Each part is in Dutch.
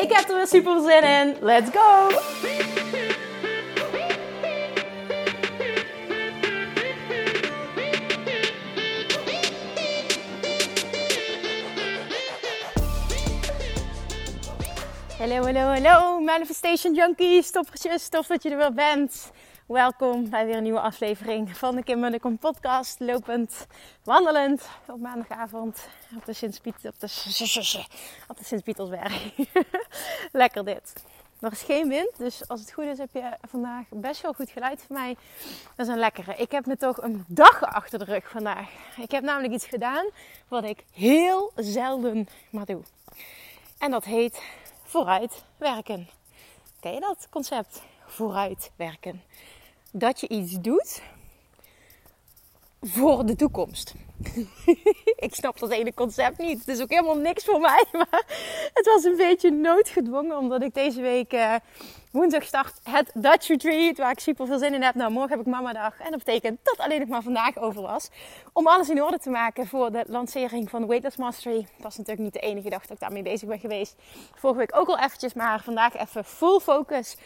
Ik heb er weer super zin in. Let's go! Hallo, hallo, hallo, Manifestation Junkies, toppertjes, tof dat je er weer bent. Welkom bij weer een nieuwe aflevering van de Kim Munnekom podcast. Lopend, wandelend op maandagavond op de Sint-Pietersberg. Lekker dit. Er is geen wind, dus als het goed is heb je vandaag best wel goed geluid van mij. Dat is een lekkere. Ik heb me toch een dag achter de rug vandaag. Ik heb namelijk iets gedaan wat ik heel zelden maar doe. En dat heet vooruit werken. Ken je dat concept? Vooruit werken dat je iets doet voor de toekomst. ik snap dat hele concept niet. Het is ook helemaal niks voor mij. Maar het was een beetje noodgedwongen. Omdat ik deze week uh, woensdag start het Dutch Retreat. Waar ik super veel zin in heb. Nou, morgen heb ik mama dag. En dat betekent dat alleen nog maar vandaag over was. Om alles in orde te maken voor de lancering van Weightless Mastery. Dat was natuurlijk niet de enige dag dat ik daarmee bezig ben geweest. Vorige week ook al eventjes. Maar vandaag even full focus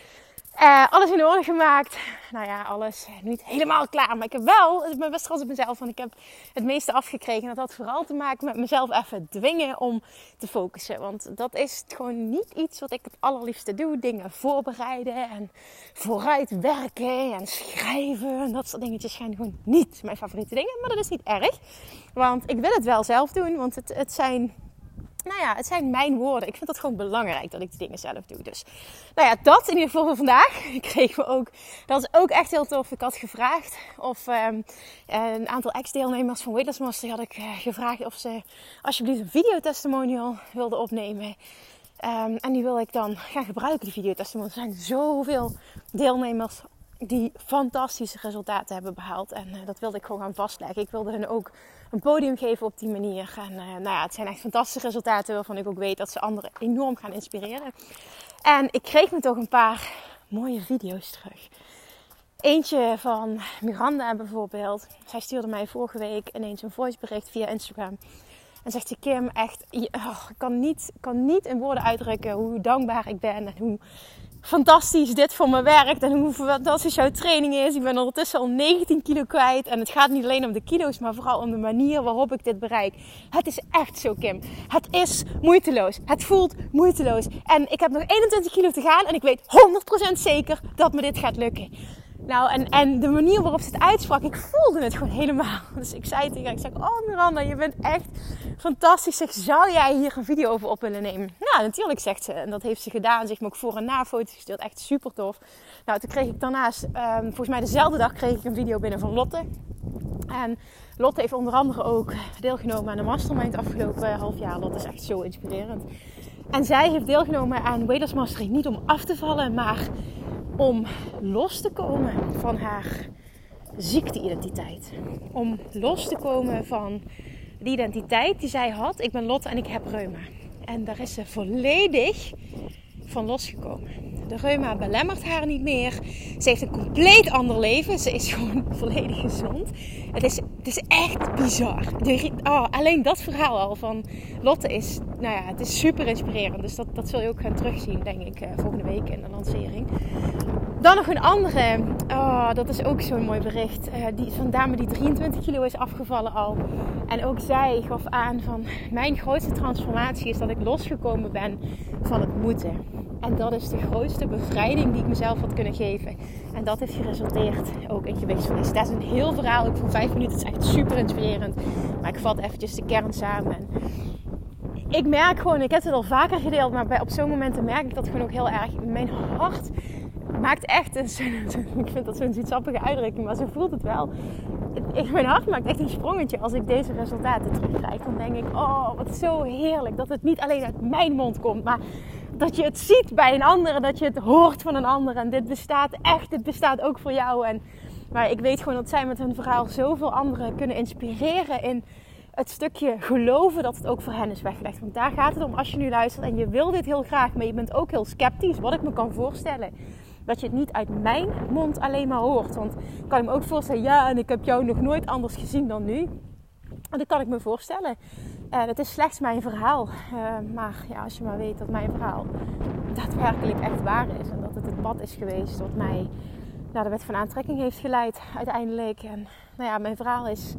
uh, alles in orde gemaakt. Nou ja, alles niet helemaal klaar. Maar ik heb wel, ik ben best trots op mezelf. Want ik heb het meeste afgekregen. Dat had vooral te maken met mezelf even dwingen om te focussen. Want dat is gewoon niet iets wat ik het allerliefste doe. Dingen voorbereiden en vooruit werken en schrijven. En dat soort dingetjes zijn gewoon niet mijn favoriete dingen. Maar dat is niet erg. Want ik wil het wel zelf doen. Want het, het zijn nou ja, het zijn mijn woorden. Ik vind het gewoon belangrijk dat ik die dingen zelf doe. Dus, nou ja, dat in ieder geval vandaag. Ik kreeg ook, dat is ook echt heel tof. Ik had gevraagd of um, een aantal ex-deelnemers van Weightless Master had ik uh, gevraagd of ze alsjeblieft een videotestimonial wilden opnemen. Um, en die wil ik dan gaan gebruiken, die videotestimonial. Er zijn zoveel deelnemers die fantastische resultaten hebben behaald. En uh, dat wilde ik gewoon gaan vastleggen. Ik wilde hen ook een podium geven op die manier. En uh, nou ja, het zijn echt fantastische resultaten waarvan ik ook weet dat ze anderen enorm gaan inspireren. En ik kreeg me toch een paar mooie video's terug. Eentje van Miranda bijvoorbeeld. Zij stuurde mij vorige week ineens een voicebericht via Instagram. En zegt ze, Kim, echt, oh, ik kan niet, kan niet in woorden uitdrukken hoe dankbaar ik ben en hoe fantastisch dit voor me werkt en hoe fantastisch jouw training is. Ik ben ondertussen al 19 kilo kwijt en het gaat niet alleen om de kilo's, maar vooral om de manier waarop ik dit bereik. Het is echt zo, Kim. Het is moeiteloos. Het voelt moeiteloos. En ik heb nog 21 kilo te gaan en ik weet 100% zeker dat me dit gaat lukken. Nou, en, en de manier waarop ze het uitsprak, ik voelde het gewoon helemaal. Dus ik zei tegen haar, ik zeg, oh Miranda, je bent echt fantastisch. Zeg, zou jij hier een video over op willen nemen? Nou, natuurlijk, zegt ze. En dat heeft ze gedaan. Ze heeft me ook voor- en na-foto's gestuurd. Echt super tof. Nou, toen kreeg ik daarnaast, um, volgens mij dezelfde dag, kreeg ik een video binnen van Lotte. En Lotte heeft onder andere ook deelgenomen aan de mastermind afgelopen half jaar. Lotte is echt zo inspirerend. En zij heeft deelgenomen aan Waders Mastery niet om af te vallen, maar om los te komen van haar ziekteidentiteit. Om los te komen van de identiteit die zij had. Ik ben Lotte en ik heb reuma. En daar is ze volledig van losgekomen. De reuma belemmert haar niet meer. Ze heeft een compleet ander leven. Ze is gewoon volledig gezond. Het is, het is echt bizar. De, oh, alleen dat verhaal al van Lotte is, nou ja, het is super inspirerend. Dus dat, dat zul je ook gaan terugzien, denk ik, eh, volgende week in de lancering. Dan nog een andere. Oh, dat is ook zo'n mooi bericht. Uh, die, van dame die 23 kilo is afgevallen al. En ook zij gaf aan van mijn grootste transformatie is dat ik losgekomen ben van het moeten. En dat is de grootste bevrijding die ik mezelf had kunnen geven. En dat heeft geresulteerd ook in gewichtsverlies. Dat is een heel verhaal, ook voor vijf minuten. Is echt super inspirerend. Maar ik vat eventjes de kern samen. Ik merk gewoon, ik heb het al vaker gedeeld, maar bij, op zo'n momenten merk ik dat gewoon ook heel erg. Mijn hart maakt echt een, ik vind dat zo'n zoetsappige uitdrukking, maar zo voelt het wel. Ik, mijn hart maakt echt een sprongetje als ik deze resultaten terugkrijg. Dan denk ik, oh, wat zo heerlijk dat het niet alleen uit mijn mond komt, maar dat je het ziet bij een ander. Dat je het hoort van een ander. En dit bestaat echt. Dit bestaat ook voor jou. En, maar ik weet gewoon dat zij met hun verhaal zoveel anderen kunnen inspireren in het stukje geloven dat het ook voor hen is weggelegd. Want daar gaat het om als je nu luistert en je wil dit heel graag, maar je bent ook heel sceptisch, wat ik me kan voorstellen. Dat je het niet uit mijn mond alleen maar hoort. Want ik kan me ook voorstellen, ja, en ik heb jou nog nooit anders gezien dan nu. En dat kan ik me voorstellen. En het is slechts mijn verhaal. Uh, maar ja, als je maar weet dat mijn verhaal daadwerkelijk echt waar is. En dat het het pad is geweest wat mij naar de wet van aantrekking heeft geleid uiteindelijk. En nou ja, mijn verhaal is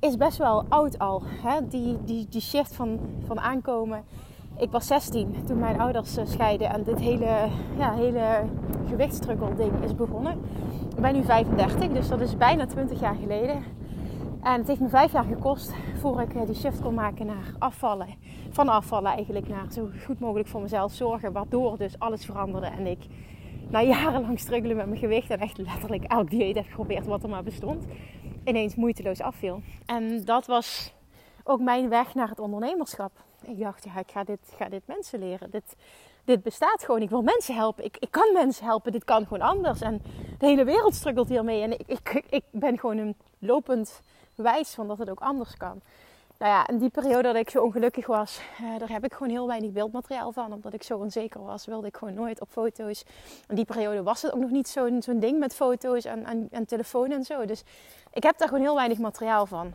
is best wel oud al. Hè? Die, die, die shift van, van aankomen. Ik was 16 toen mijn ouders eh, scheiden en dit hele, ja, hele ding is begonnen. Ik ben nu 35, dus dat is bijna 20 jaar geleden. En het heeft me vijf jaar gekost voor ik eh, die shift kon maken naar afvallen. Van afvallen eigenlijk naar zo goed mogelijk voor mezelf zorgen. Waardoor dus alles veranderde en ik na jarenlang struggelen met mijn gewicht en echt letterlijk elk dieet heb geprobeerd wat er maar bestond ineens moeiteloos afviel. En dat was ook mijn weg naar het ondernemerschap. Ik dacht, ja, ik ga dit, ga dit mensen leren. Dit, dit bestaat gewoon. Ik wil mensen helpen. Ik, ik kan mensen helpen. Dit kan gewoon anders. En de hele wereld struggelt hiermee. En ik, ik, ik ben gewoon een lopend van dat het ook anders kan. Nou ja, in die periode dat ik zo ongelukkig was, uh, daar heb ik gewoon heel weinig beeldmateriaal van. Omdat ik zo onzeker was, wilde ik gewoon nooit op foto's. In die periode was het ook nog niet zo'n zo'n ding met foto's en, en, en telefoon en zo. Dus ik heb daar gewoon heel weinig materiaal van.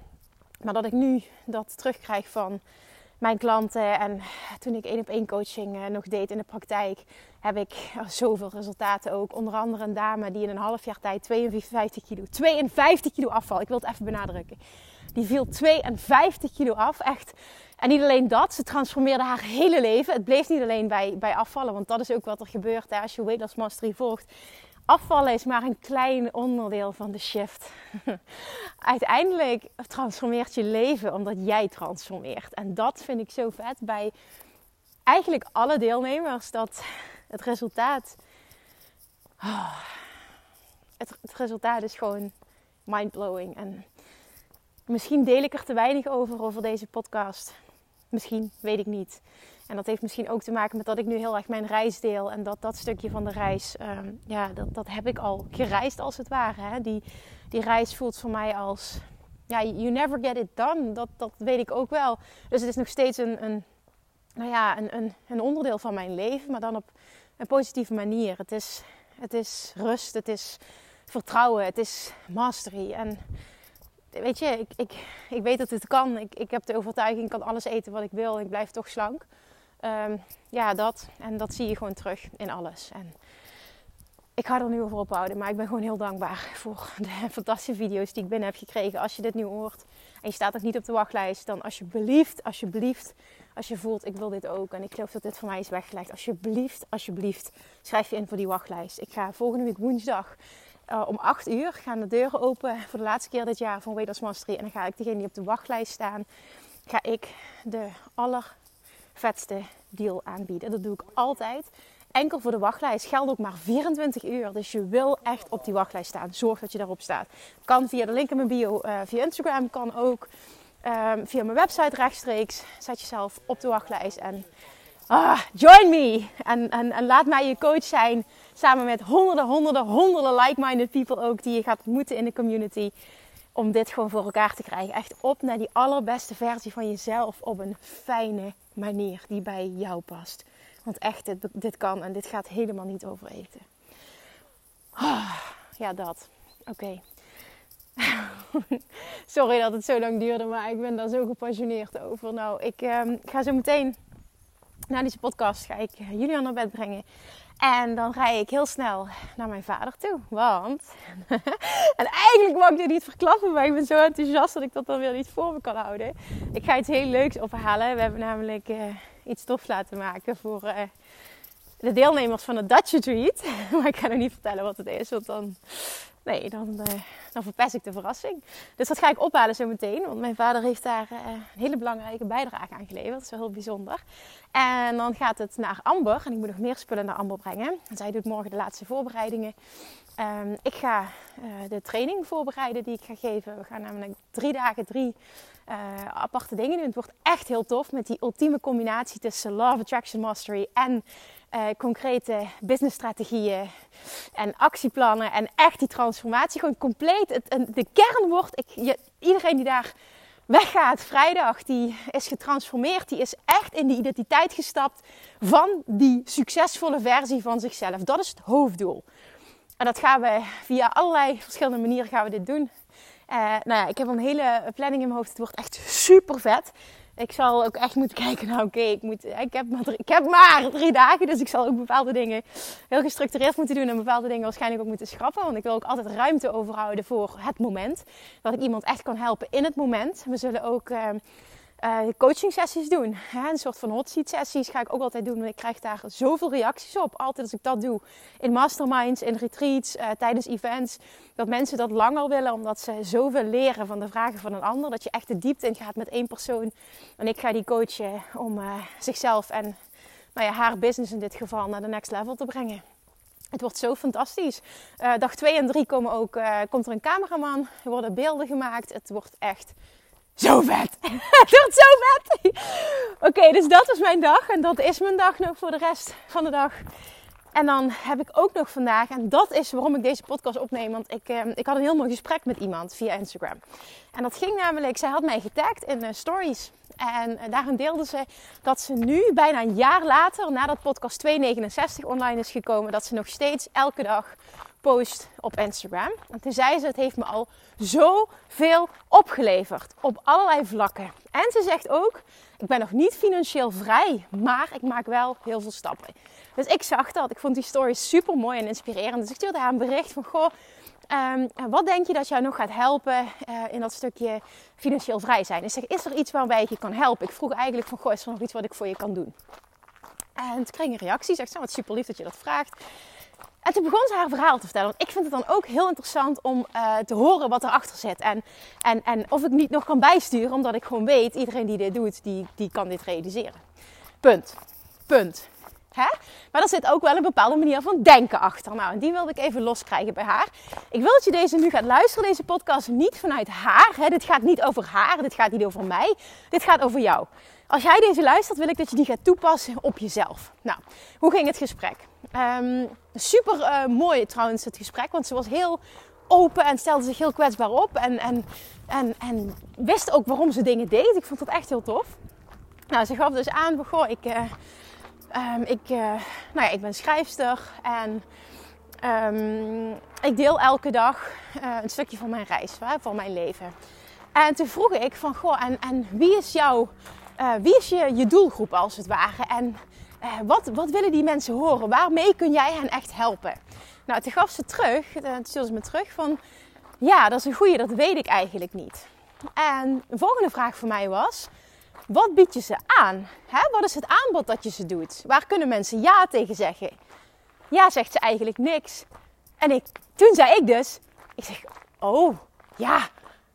Maar dat ik nu dat terugkrijg van mijn klanten en toen ik één op één coaching eh, nog deed in de praktijk, heb ik zoveel resultaten ook. Onder andere een dame die in een half jaar tijd 52 kilo, 52 kilo afval. Ik wil het even benadrukken. Die viel 52 kilo af, echt. En niet alleen dat, ze transformeerde haar hele leven. Het bleef niet alleen bij, bij afvallen, want dat is ook wat er gebeurt hè, als je Weight Mastery volgt. Afvallen is maar een klein onderdeel van de shift. Uiteindelijk transformeert je leven omdat jij transformeert. En dat vind ik zo vet bij eigenlijk alle deelnemers. Dat het resultaat. Oh, het, het resultaat is gewoon mindblowing. En misschien deel ik er te weinig over, over deze podcast. Misschien, weet ik niet. En dat heeft misschien ook te maken met dat ik nu heel erg mijn reis deel. En dat dat stukje van de reis, ehm, ja, dat, dat heb ik al gereisd als het ware. Hè? Die, die reis voelt voor mij als, ja, you never get it done. Dat, dat weet ik ook wel. Dus het is nog steeds een, een, nou ja, een, een, een onderdeel van mijn leven, maar dan op een positieve manier. Het is, het is rust, het is vertrouwen, het is mastery. En weet je, ik, ik, ik weet dat het kan. Ik, ik heb de overtuiging, ik kan alles eten wat ik wil. Ik blijf toch slank. Ehm, ja, dat. En dat zie je gewoon terug in alles. En ik ga er nu over ophouden. Maar ik ben gewoon heel dankbaar voor de fantastische video's die ik binnen heb gekregen. Als je dit nu hoort en je staat ook niet op de wachtlijst, dan alsjeblieft, alsjeblieft, als je voelt, ik wil dit ook. En ik geloof dat dit voor mij is weggelegd. Alsjeblieft, alsjeblieft, schrijf je in voor die wachtlijst. Ik ga volgende week woensdag uh, om 8 uur gaan de deuren open voor de laatste keer dit jaar van Weight Mastery. En dan ga ik degene die op de wachtlijst staan, ga ik de allervetste deal aanbieden. Dat doe ik altijd. Enkel voor de wachtlijst geldt ook maar 24 uur. Dus je wil echt op die wachtlijst staan. Zorg dat je daarop staat. Kan via de link in mijn bio, uh, via Instagram, kan ook. Um, via mijn website rechtstreeks. Zet jezelf op de wachtlijst en ah, join me. En, en, en laat mij je coach zijn Samen met honderden, honderden, honderden like-minded people ook die je gaat ontmoeten in de community. Om dit gewoon voor elkaar te krijgen. Echt op naar die allerbeste versie van jezelf op een fijne manier die bij jou past. Want echt, dit, kan en dit gaat helemaal niet over eten. Ah, ja, dat. Oké. Sorry dat het zo lang duurde, maar ik ben daar zo gepassioneerd over. Nou, ik ehm, ga zo meteen na deze podcast ga ik Julian naar bed brengen. En dan ga ik heel snel naar mijn vader toe. Want. en eigenlijk mag ik dit niet verklappen, maar ik ben zo enthousiast dat ik dat dan weer niet voor me kan houden. Ik ga iets heel leuks ophalen. We hebben namelijk uh, iets tofs laten maken voor uh, de deelnemers van het Dutch Retreat. maar ik ga nog niet vertellen wat het is, want dan nee, dan, uh, verpest ik de verrassing. Dus dat ga ik ophalen zo meteen. Want mijn vader heeft daar uh, een hele belangrijke bijdrage aan geleverd. Dat is wel heel bijzonder. En dan gaat het naar Amber. En ik moet nog meer spullen naar Amber brengen. En zij doet morgen de laatste voorbereidingen. Ehm, ik ga de training voorbereiden die ik ga geven. We gaan namelijk drie dagen drie aparte dingen doen. Het wordt echt heel tof met die ultieme combinatie tussen Love Attraction Mastery en concrete businessstrategieën en actieplannen en echt die transformatie. Gewoon compleet. Het, de kern wordt, ik, je, iedereen die daar weggaat vrijdag, die is getransformeerd. Die is echt in die identiteit gestapt van die succesvolle versie van zichzelf. Dat is het hoofddoel. En dat gaan we via allerlei verschillende manieren gaan we dit doen. Uh, nou ja, ik heb een hele planning in mijn hoofd. Het wordt echt super vet ik zal ook echt moeten kijken, nou oké, ik, ik, heb maar drie, ik heb maar drie dagen. Dus ik zal ook bepaalde dingen heel gestructureerd moeten doen. En bepaalde dingen waarschijnlijk ook moeten schrappen. Want ik wil ook altijd ruimte overhouden voor het moment. Dat ik iemand echt kan helpen in het moment. We zullen ook... Uh, uh, coaching sessies doen. Hè? Een soort van hot seat sessies ga ik ook altijd doen. Ik krijg daar zoveel reacties op. Altijd als ik dat doe. In masterminds, in retreats, uh, tijdens events. Dat mensen dat langer willen. Omdat ze zoveel leren van de vragen van een ander. Dat je echt de diepte in gaat met één persoon. En ik ga die coachen om uh, zichzelf en nou ja, haar business in dit geval naar de next level te brengen. Het wordt zo fantastisch. dag 2 en 3 komen ook, komt er een cameraman. Er worden beelden gemaakt. Het wordt echt zo vet. het wordt zo vet. Oké, dus dat was mijn dag. En dat is mijn dag nog voor de rest van de dag. En dan heb ik ook nog vandaag, en dat is waarom ik deze podcast opneem. Want ik, eh, ik had een heel mooi gesprek met iemand via Instagram. En dat ging namelijk, zij had mij getagd in uh, stories. En uh, daarin deelde ze dat ze nu, bijna een jaar later, nadat podcast 269 online is gekomen, dat ze nog steeds elke dag post op Instagram. En toen zei ze, het heeft me al zoveel opgeleverd op allerlei vlakken. En ze zegt ook, ik ben nog niet financieel vrij, maar ik maak wel heel veel stappen. Dus ik zag dat. Ik vond die story super mooi en inspirerend. Dus ik stuurde haar een bericht van, goh, um, wat denk je dat jou nog gaat helpen uh, in dat stukje financieel vrij zijn? Ik zeg, is er iets waarbij ik je kan helpen? Ik vroeg eigenlijk van, goh, is er nog iets wat ik voor je kan doen? En toen kreeg een reactie. Zegt ze, wat super lief dat je dat vraagt. En toen begon ze haar verhaal te vertellen. Want ik vind het dan ook heel interessant om uh, te horen wat erachter zit. En, en, en of ik niet nog kan bijsturen, omdat ik gewoon weet, iedereen die dit doet, die, die kan dit realiseren. Punt. Punt. Hè? Maar er zit ook wel een bepaalde manier van denken achter. Nou, en die wilde ik even loskrijgen bij haar. Ik wil dat je deze nu gaat luisteren, deze podcast, niet vanuit haar. Hè? Dit gaat niet over haar, dit gaat niet over mij. Dit gaat over jou. Als jij deze luistert, wil ik dat je die gaat toepassen op jezelf. Nou, hoe ging het gesprek? Um, super uh, mooi trouwens het gesprek, want ze was heel open en stelde zich heel kwetsbaar op. En, en, en, en wist ook waarom ze dingen deed. Ik vond dat echt heel tof. Nou, ze gaf dus aan, goh, ik, uh, um, ik, uh, nou ja, ik ben schrijfster en um, ik deel elke dag een stukje van mijn reis, van mijn leven. En toen vroeg ik van, goh, en, en wie is jouw, wie is je, doelgroep als het ware? En uh, wat, wat willen die mensen horen? Waarmee kun jij hen echt helpen? Nou, toen gaf ze terug, uh, toen stuurde ze me terug van... Ja, dat is een goede, dat weet ik eigenlijk niet. En de volgende vraag voor mij was... Wat bied je ze aan? Hè? Wat is het aanbod dat je ze doet? Waar kunnen mensen ja tegen zeggen? Ja, zegt ze eigenlijk niks. En ik, toen zei ik dus... Ik zeg, oh, ja,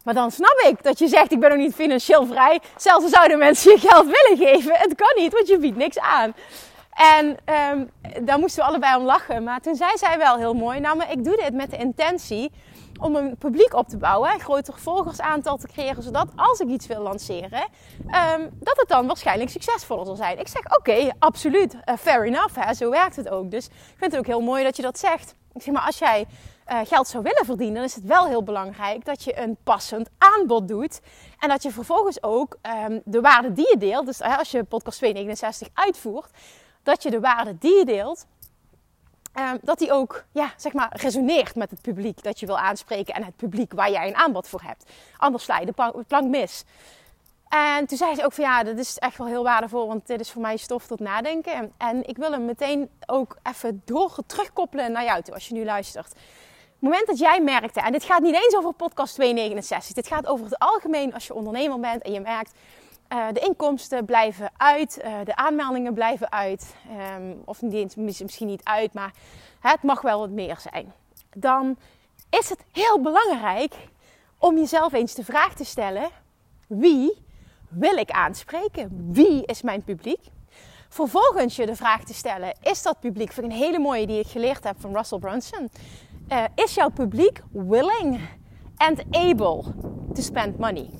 maar dan snap ik dat je zegt: Ik ben nog niet financieel vrij. Zelfs zouden mensen je geld willen geven. Het kan niet, want je biedt niks aan. En um, daar moesten we allebei om lachen. Maar toen zei zij wel heel mooi: Nou, maar ik doe dit met de intentie om een publiek op te bouwen, een groter volgersaantal te creëren, zodat als ik iets wil lanceren, um, dat het dan waarschijnlijk succesvoller zal zijn. Ik zeg: Oké, absoluut, uh, fair enough, hè, zo werkt het ook. Dus ik vind het ook heel mooi dat je dat zegt. Ik zeg maar, als jij uh, geld zou willen verdienen, dan is het wel heel belangrijk dat je een passend aanbod doet. En dat je vervolgens ook um, de waarde die je deelt, dus uh, als je podcast 269 uitvoert, dat je de waarde die je deelt, um, dat die ook ja, zeg maar, resoneert met het publiek dat je wil aanspreken en het publiek waar jij een aanbod voor hebt. Anders sla je de plank mis. En toen zei ze ook van ja, dat is echt wel heel waardevol, want dit is voor mij stof tot nadenken. En ik wil hem meteen ook even door terugkoppelen naar jou toe, als je nu luistert het moment dat jij merkte, en dit gaat niet eens over podcast 269, dit gaat over het algemeen als je ondernemer bent en je merkt, uh, de inkomsten blijven uit, uh, de aanmeldingen blijven uit, um, of niet, misschien niet uit, maar het mag wel wat meer zijn. Dan is het heel belangrijk om jezelf eens de vraag te stellen: wie wil ik aanspreken? Wie is mijn publiek? Vervolgens je de vraag te stellen: is dat publiek? Vind ik een hele mooie die ik geleerd heb van Russell Brunson. Uh, is jouw publiek willing and able to spend money?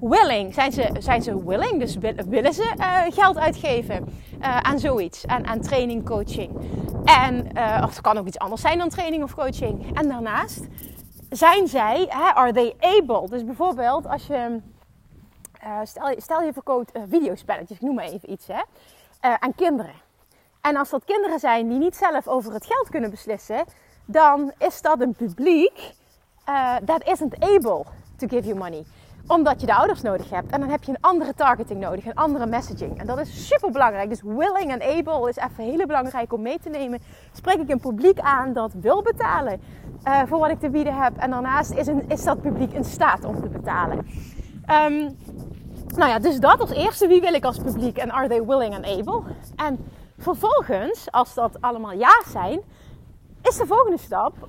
Willing, zijn ze, zijn ze willing? Dus willen ze uh, geld uitgeven uh, aan zoiets, aan, aan training, coaching? En, of het kan ook iets anders zijn dan training of coaching. En daarnaast, zijn zij, hè, are they able? Dus bijvoorbeeld als je, stel, stel je verkoopt videospelletjes, ik noem maar even iets, hè, aan kinderen. En als dat kinderen zijn die niet zelf over het geld kunnen beslissen, dan is dat een publiek uh, that isn't able to give you money. Omdat je de ouders nodig hebt. En dan heb je een andere targeting nodig, een andere messaging. En dat is super belangrijk. Dus willing en able is even heel belangrijk om mee te nemen. Spreek ik een publiek aan dat wil betalen uh, voor wat ik te bieden heb. En daarnaast is, een, is dat publiek in staat om te betalen. Um, nou ja, dus dat als eerste. Wie wil ik als publiek en are they willing and able? En vervolgens, als dat allemaal ja zijn, is de volgende stap.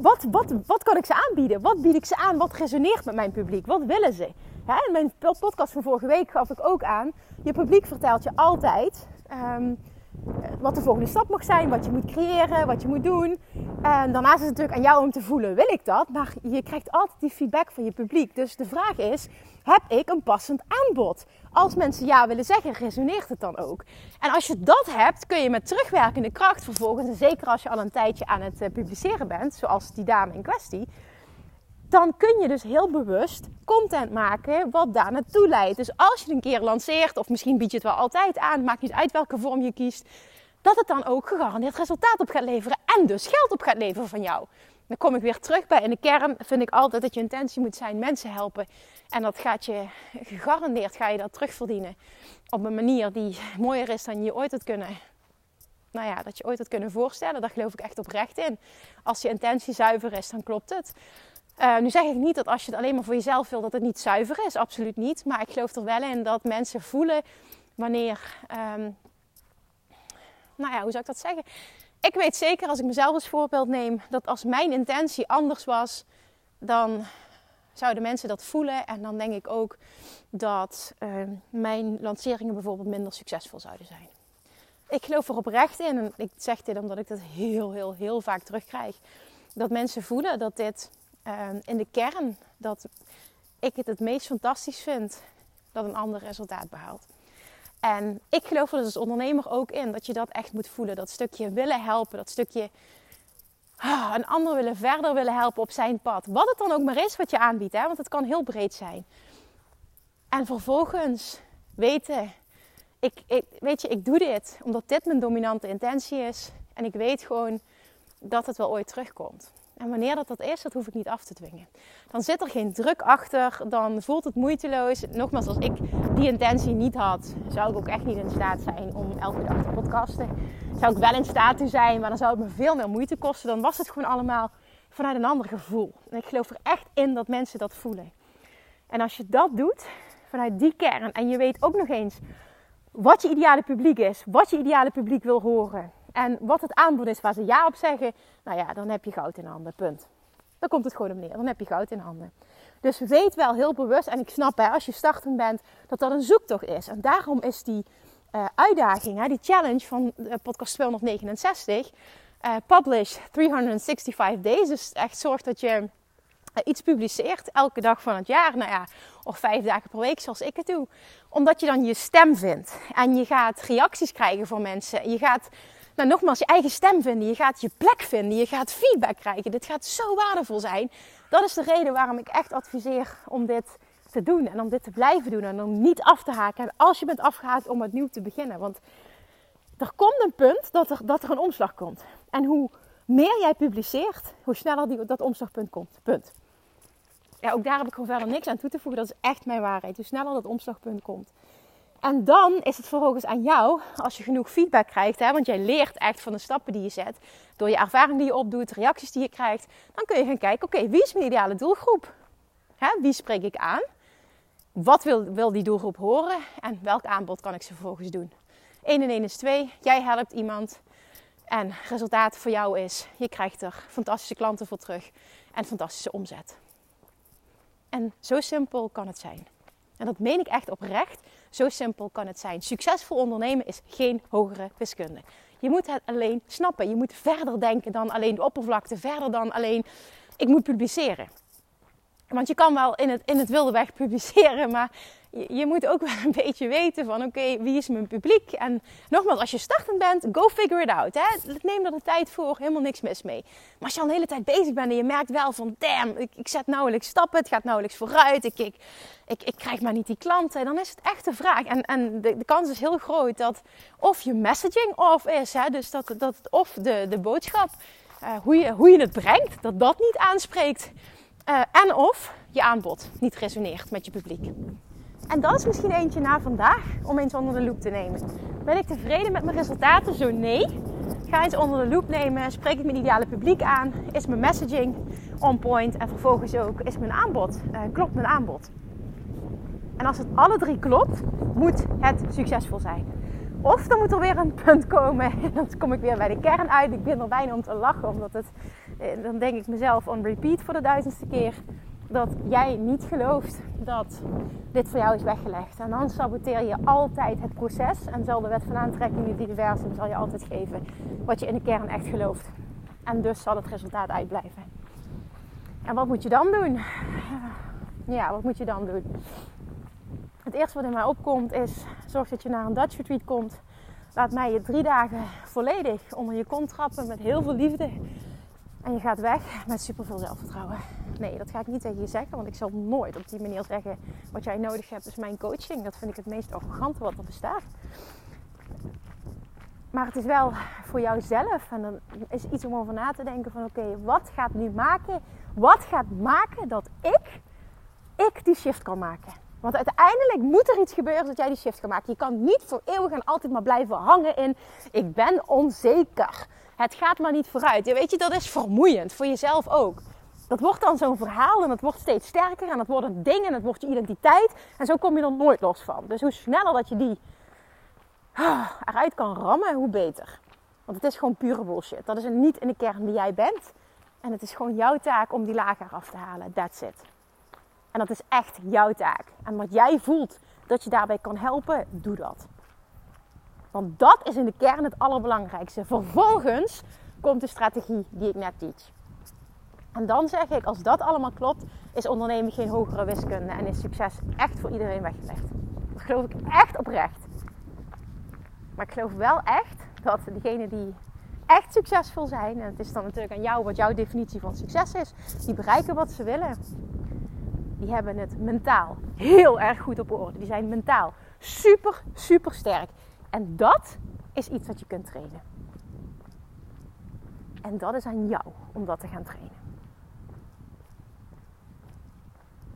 Wat, wat, wat kan ik ze aanbieden? Wat bied ik ze aan? Wat resoneert met mijn publiek? Wat willen ze? in mijn podcast van vorige week gaf ik ook aan. Je publiek vertelt je altijd um, wat de volgende stap mag zijn. Wat je moet creëren, wat je moet doen. En daarnaast is het natuurlijk aan jou om te voelen. Wil ik dat? Maar je krijgt altijd die feedback van je publiek. Dus de vraag is, heb ik een passend aanbod? Als mensen ja willen zeggen, resoneert het dan ook? En als je dat hebt, kun je met terugwerkende kracht vervolgens, en zeker als je al een tijdje aan het eh, publiceren bent, zoals die dame in kwestie, dan kun je dus heel bewust content maken wat daar naartoe leidt. Dus als je het een keer lanceert, of misschien bied je het wel altijd aan, maakt niet uit welke vorm je kiest, dat het dan ook gegarandeerd resultaat op gaat leveren en dus geld op gaat leveren van jou. Dan kom ik weer terug bij. In de kern vind ik altijd dat je intentie moet zijn mensen helpen. En dat gaat je gegarandeerd ga je dat terugverdienen. Op een manier die mooier is dan je ooit had kunnen. Nou ja, dat je ooit had kunnen voorstellen. Daar geloof ik echt oprecht in. Als je intentie zuiver is, dan klopt het. Uh, nu zeg ik niet dat als je het alleen maar voor jezelf wil, dat het niet zuiver is. Absoluut niet. Maar ik geloof er wel in dat mensen voelen wanneer. Um, nou ja, hoe zou ik dat zeggen? Ik weet zeker als ik mezelf als voorbeeld neem, dat als mijn intentie anders was, dan zouden mensen dat voelen. En dan denk ik ook dat uh, mijn lanceringen bijvoorbeeld minder succesvol zouden zijn. Ik geloof er oprecht in, en ik zeg dit omdat ik dat heel, heel, heel vaak terugkrijg. Dat mensen voelen dat dit uh, in de kern, dat ik het het meest fantastisch vind dat een ander resultaat behaalt. En ik geloof er dus als ondernemer ook in dat je dat echt moet voelen. Dat stukje willen helpen, dat stukje ah, een ander willen verder willen helpen op zijn pad. Wat het dan ook maar is wat je aanbiedt, hè? want het kan heel breed zijn. En vervolgens weten, ik, ik, weet je, ik doe dit omdat dit mijn dominante intentie is. En ik weet gewoon dat het wel ooit terugkomt. En wanneer dat dat is, dat hoef ik niet af te dwingen. Dan zit er geen druk achter, dan voelt het moeiteloos. Nogmaals, als ik die intentie niet had, zou ik ook echt niet in staat zijn om elke dag te podcasten. Zou ik wel in staat zijn, maar dan zou het me veel meer moeite kosten. Dan was het gewoon allemaal vanuit een ander gevoel. En ik geloof er echt in dat mensen dat voelen. En als je dat doet, vanuit die kern, en je weet ook nog eens wat je ideale publiek is, wat je ideale publiek wil horen, en wat het aanbod is waar ze ja op zeggen, nou ja, dan heb je goud in handen. Punt. Dan komt het gewoon op neer. Dan heb je goud in handen. Dus weet wel heel bewust, en ik snap hè, als je startend bent, dat dat een zoektocht is. En daarom is die uh, uitdaging, hè, die challenge van uh, podcast 269, uh, publish 365 days. Dus echt zorg dat je eh, iets publiceert elke dag van het jaar. Nou ja, of vijf dagen per week zoals ik het doe. Omdat je dan je stem vindt. En je gaat reacties krijgen van mensen. Je gaat nou, nogmaals, je eigen stem vinden. Je gaat je plek vinden. Je gaat feedback krijgen. Dit gaat zo waardevol zijn. Dat is de reden waarom ik echt adviseer om dit te doen. En om dit te blijven doen. En om niet af te haken. En als je bent afgehaakt, om opnieuw te beginnen. Want er komt een punt dat er, dat er een omslag komt. En hoe meer jij publiceert, hoe sneller die, dat omslagpunt komt. Punt. Ja, ook daar heb ik gewoon verder niks aan toe te voegen. Dat is echt mijn waarheid. Hoe sneller dat omslagpunt komt. En dan is het vervolgens aan jou, als je genoeg feedback krijgt, hè, want jij leert echt van de stappen die je zet, door je ervaring die je opdoet, reacties die je krijgt, dan kun je gaan kijken, oké, wie is mijn ideale doelgroep? Hè, wie spreek ik aan? Wat wil, wil die doelgroep horen? En welk aanbod kan ik ze vervolgens doen? 1 en 1 is 2. Jij helpt iemand. En resultaat voor jou is, je krijgt er fantastische klanten voor terug en fantastische omzet. En zo simpel kan het zijn. En dat meen ik echt oprecht. Zo simpel kan het zijn. Succesvol ondernemen is geen hogere wiskunde. Je moet het alleen snappen. Je moet verder denken dan alleen de oppervlakte, verder dan alleen ik moet publiceren. Want je kan wel in het, in het wilde weg publiceren, maar je, je moet ook wel een beetje weten van oké, wie is mijn publiek? En nogmaals, als je startend bent, go figure it out. Hè? Neem er de tijd voor, helemaal niks mis mee. Maar als je al een hele tijd bezig bent en je merkt wel van damn, ik, ik zet nauwelijks stappen, het gaat nauwelijks vooruit, ik, ik, ik, krijg maar niet die klanten, dan is het echt een vraag. En, en de, de kans is heel groot dat of je messaging off is, hè? dus dat, dat of de, de boodschap, uh, hoe, je, hoe je het brengt, dat dat niet aanspreekt. Uh, en of je aanbod niet resoneert met je publiek. En dat is misschien eentje na vandaag om eens onder de loep te nemen. Ben ik tevreden met mijn resultaten? Zo nee. Ga eens onder de loep nemen. Spreek ik mijn ideale publiek aan? Is mijn messaging on point? En vervolgens ook, is mijn aanbod? Uh, klopt mijn aanbod? En als het alle drie klopt, moet het succesvol zijn. Of dan moet er weer een punt komen. En dan kom ik weer bij de kern uit. Ik ben er bijna om te lachen, omdat het. Eh, dan denk ik mezelf on repeat voor de duizendste keer dat jij niet gelooft dat dit voor jou is weggelegd. En dan saboteer je altijd het proces. En zal de wet van aantrekking, het universum, zal je altijd geven wat je in de kern echt gelooft. En dus zal het resultaat uitblijven. En wat moet je dan doen? Ja, wat moet je dan doen? Het eerste wat in mij opkomt is: zorg dat je naar een Dutch retreat komt. Laat mij je drie dagen volledig onder je kont trappen met heel veel liefde. En je gaat weg met superveel zelfvertrouwen. Nee, dat ga ik niet tegen je zeggen, want ik zal nooit op die manier zeggen: wat jij nodig hebt is mijn coaching. Dat vind ik het meest arrogante wat er bestaat. Maar het is wel voor jouzelf. En dan is iets om over na te denken: van oké, wat gaat nu maken? Wat gaat maken dat ik, ik die shift kan maken? Want uiteindelijk moet er iets gebeuren dat jij die shift kan maken. Je kan niet voor eeuwig en altijd maar blijven hangen in: ik ben onzeker. Het gaat maar niet vooruit. Ja, weet je, dat is vermoeiend voor jezelf ook. Dat wordt dan zo'n verhaal en dat wordt steeds sterker en dat wordt een ding en dat wordt je identiteit. En zo kom je er nooit los van. Dus hoe sneller dat je die ah, eruit kan rammen, hoe beter. Want het is gewoon pure bullshit. Dat is niet in de kern die jij bent. En het is gewoon jouw taak om die laag eraf te halen. That's it. En dat is echt jouw taak. En wat jij voelt dat je daarbij kan helpen, doe dat. Want dat is in de kern het allerbelangrijkste. Vervolgens komt de strategie die ik net teach. En dan zeg ik, als dat allemaal klopt, is ondernemen geen hogere wiskunde en is succes echt voor iedereen weggelegd. Dat geloof ik echt oprecht. Maar ik geloof wel echt dat degenen die echt succesvol zijn, en het is dan natuurlijk aan jou wat jouw definitie van succes is, die bereiken wat ze willen. Die hebben het mentaal heel erg goed op orde. Die zijn mentaal super, super sterk. En dat is iets wat je kunt trainen. En dat is aan jou om dat te gaan trainen.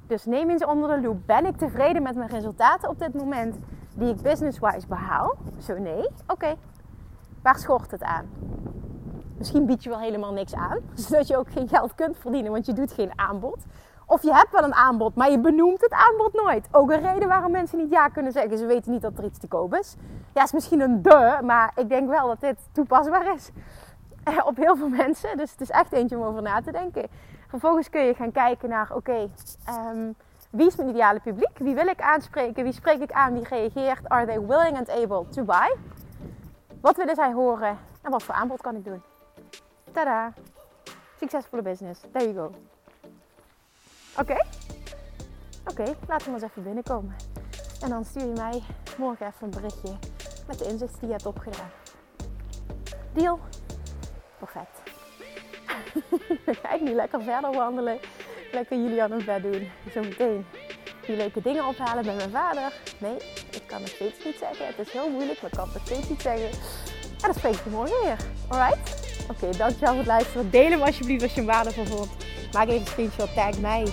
Dus neem eens onder de loep. Ben ik tevreden met mijn resultaten op dit moment die ik business-wise behaal? Zo nee. Oké. Waar schort het aan? Misschien bied je wel helemaal niks aan, zodat je ook geen geld kunt verdienen, want je doet geen aanbod. Of je hebt wel een aanbod, maar je benoemt het aanbod nooit. Ook een reden waarom mensen niet ja kunnen zeggen. Ze weten niet dat er iets te koop is. Ja, is misschien een de, maar ik denk wel dat dit toepasbaar is eh, op heel veel mensen. Dus het is echt eentje om over na te denken. Vervolgens kun je gaan kijken naar, oké, ehm, wie is mijn ideale publiek? Wie wil ik aanspreken? Wie spreek ik aan? Wie reageert? Are they willing and able to buy? Wat willen zij horen? En wat voor aanbod kan ik doen? Tada! Succesvolle business. There you go. Oké? Oké, laten we eens even binnenkomen. En dan stuur je mij morgen even een berichtje met de inzichten die je hebt opgedaan. Deal? Perfect. dan ga ik nu lekker verder wandelen. Lekker jullie aan het bed doen. Zometeen die leuke dingen ophalen bij mijn vader. Nee, ik kan het steeds niet zeggen. Het is heel moeilijk, maar ik kan het steeds niet zeggen. En dan spreek ik je morgen weer. Alright? Oké, okay, dankjewel voor het luisteren. Deel hem alsjeblieft als je hem waardevol vond. Maak even een screenshot, tag mij.